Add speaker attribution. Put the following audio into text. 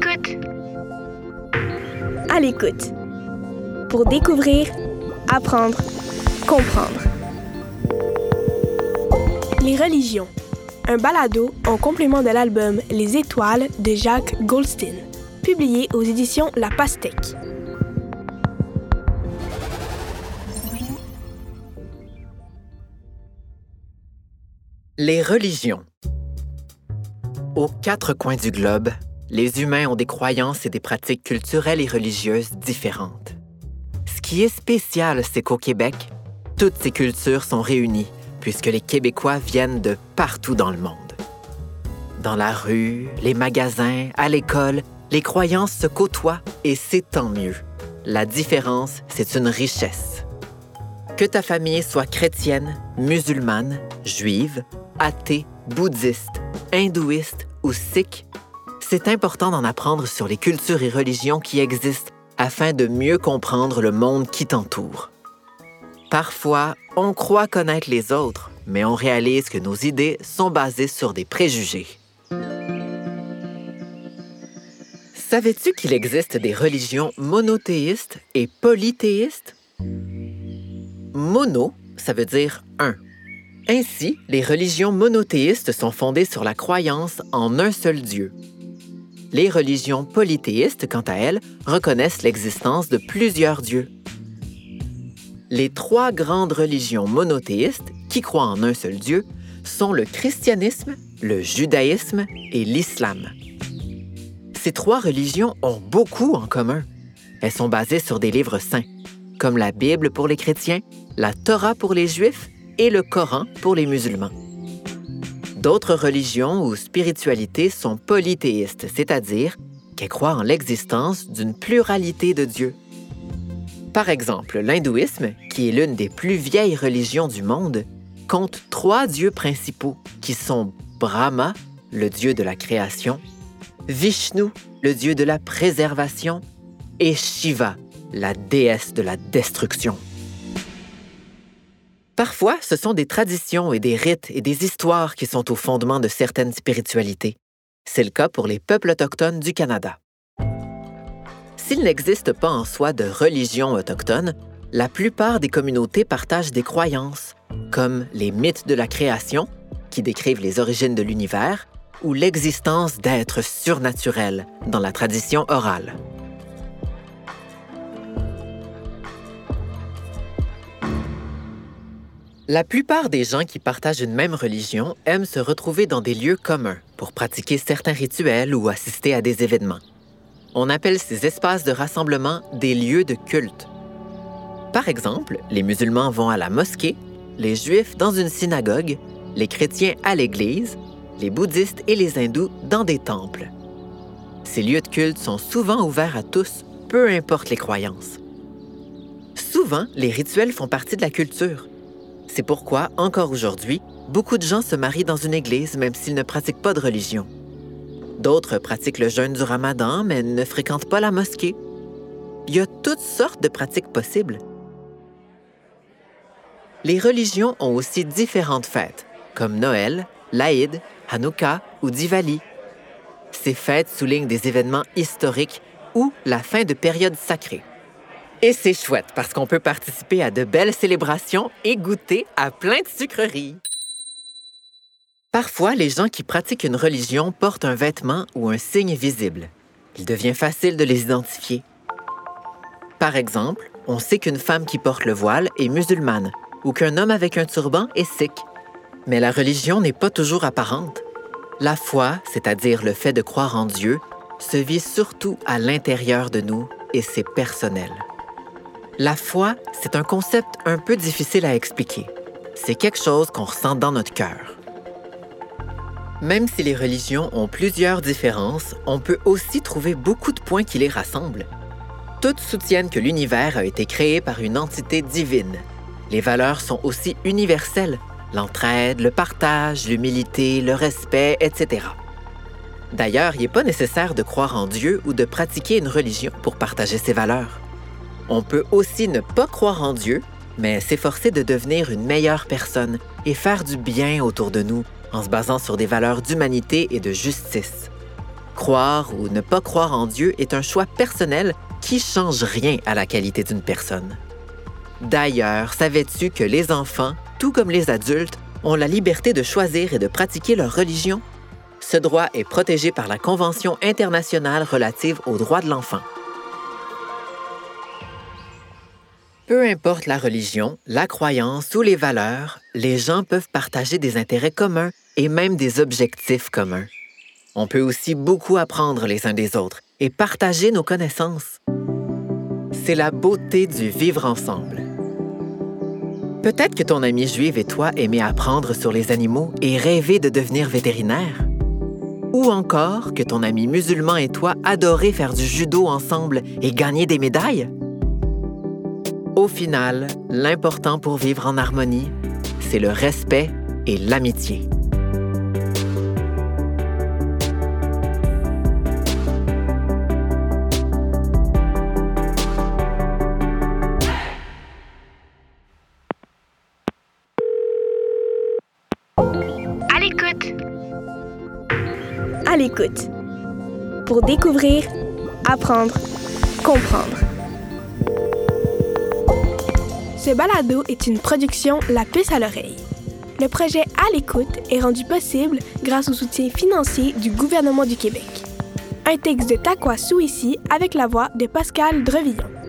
Speaker 1: l'écoute.
Speaker 2: À l'écoute. Pour découvrir, apprendre, comprendre. Les religions. Un balado en complément de l'album Les Étoiles de Jacques Goldstein, publié aux éditions La Pastèque.
Speaker 3: Les religions. Aux quatre coins du globe, les humains ont des croyances et des pratiques culturelles et religieuses différentes. Ce qui est spécial, c'est qu'au Québec, toutes ces cultures sont réunies, puisque les Québécois viennent de partout dans le monde. Dans la rue, les magasins, à l'école, les croyances se côtoient et c'est tant mieux. La différence, c'est une richesse. Que ta famille soit chrétienne, musulmane, juive, athée, bouddhiste, hindouiste ou sikh, c'est important d'en apprendre sur les cultures et religions qui existent afin de mieux comprendre le monde qui t'entoure. Parfois, on croit connaître les autres, mais on réalise que nos idées sont basées sur des préjugés. Savais-tu qu'il existe des religions monothéistes et polythéistes? Mono, ça veut dire un. Ainsi, les religions monothéistes sont fondées sur la croyance en un seul Dieu. Les religions polythéistes, quant à elles, reconnaissent l'existence de plusieurs dieux. Les trois grandes religions monothéistes, qui croient en un seul Dieu, sont le christianisme, le judaïsme et l'islam. Ces trois religions ont beaucoup en commun. Elles sont basées sur des livres saints, comme la Bible pour les chrétiens, la Torah pour les juifs et le Coran pour les musulmans. D'autres religions ou spiritualités sont polythéistes, c'est-à-dire qu'elles croient en l'existence d'une pluralité de dieux. Par exemple, l'hindouisme, qui est l'une des plus vieilles religions du monde, compte trois dieux principaux qui sont Brahma, le dieu de la création, Vishnu, le dieu de la préservation, et Shiva, la déesse de la destruction. Parfois, ce sont des traditions et des rites et des histoires qui sont au fondement de certaines spiritualités. C'est le cas pour les peuples autochtones du Canada. S'il n'existe pas en soi de religion autochtone, la plupart des communautés partagent des croyances, comme les mythes de la création, qui décrivent les origines de l'univers, ou l'existence d'êtres surnaturels dans la tradition orale. La plupart des gens qui partagent une même religion aiment se retrouver dans des lieux communs pour pratiquer certains rituels ou assister à des événements. On appelle ces espaces de rassemblement des lieux de culte. Par exemple, les musulmans vont à la mosquée, les juifs dans une synagogue, les chrétiens à l'église, les bouddhistes et les hindous dans des temples. Ces lieux de culte sont souvent ouverts à tous, peu importe les croyances. Souvent, les rituels font partie de la culture. C'est pourquoi, encore aujourd'hui, beaucoup de gens se marient dans une église même s'ils ne pratiquent pas de religion. D'autres pratiquent le jeûne du ramadan mais ne fréquentent pas la mosquée. Il y a toutes sortes de pratiques possibles. Les religions ont aussi différentes fêtes, comme Noël, l'Aïd, Hanouka ou Diwali. Ces fêtes soulignent des événements historiques ou la fin de périodes sacrées. Et c'est chouette parce qu'on peut participer à de belles célébrations et goûter à plein de sucreries. Parfois, les gens qui pratiquent une religion portent un vêtement ou un signe visible. Il devient facile de les identifier. Par exemple, on sait qu'une femme qui porte le voile est musulmane ou qu'un homme avec un turban est sikh. Mais la religion n'est pas toujours apparente. La foi, c'est-à-dire le fait de croire en Dieu, se vit surtout à l'intérieur de nous et c'est personnel. La foi, c'est un concept un peu difficile à expliquer. C'est quelque chose qu'on ressent dans notre cœur. Même si les religions ont plusieurs différences, on peut aussi trouver beaucoup de points qui les rassemblent. Toutes soutiennent que l'univers a été créé par une entité divine. Les valeurs sont aussi universelles, l'entraide, le partage, l'humilité, le respect, etc. D'ailleurs, il n'est pas nécessaire de croire en Dieu ou de pratiquer une religion pour partager ces valeurs. On peut aussi ne pas croire en Dieu, mais s'efforcer de devenir une meilleure personne et faire du bien autour de nous en se basant sur des valeurs d'humanité et de justice. Croire ou ne pas croire en Dieu est un choix personnel qui change rien à la qualité d'une personne. D'ailleurs, savais-tu que les enfants, tout comme les adultes, ont la liberté de choisir et de pratiquer leur religion? Ce droit est protégé par la Convention internationale relative aux droits de l'enfant. Peu importe la religion, la croyance ou les valeurs, les gens peuvent partager des intérêts communs et même des objectifs communs. On peut aussi beaucoup apprendre les uns des autres et partager nos connaissances. C'est la beauté du vivre ensemble. Peut-être que ton ami juive et toi aimez apprendre sur les animaux et rêver de devenir vétérinaire. Ou encore que ton ami musulman et toi adorez faire du judo ensemble et gagner des médailles. Au final, l'important pour vivre en harmonie, c'est le respect et l'amitié.
Speaker 2: À l'écoute. À l'écoute. Pour découvrir, apprendre, comprendre. Ce balado est une production La Puce à l'oreille. Le projet À l'écoute est rendu possible grâce au soutien financier du gouvernement du Québec. Un texte de Takwa Souissi avec la voix de Pascal Drevillon.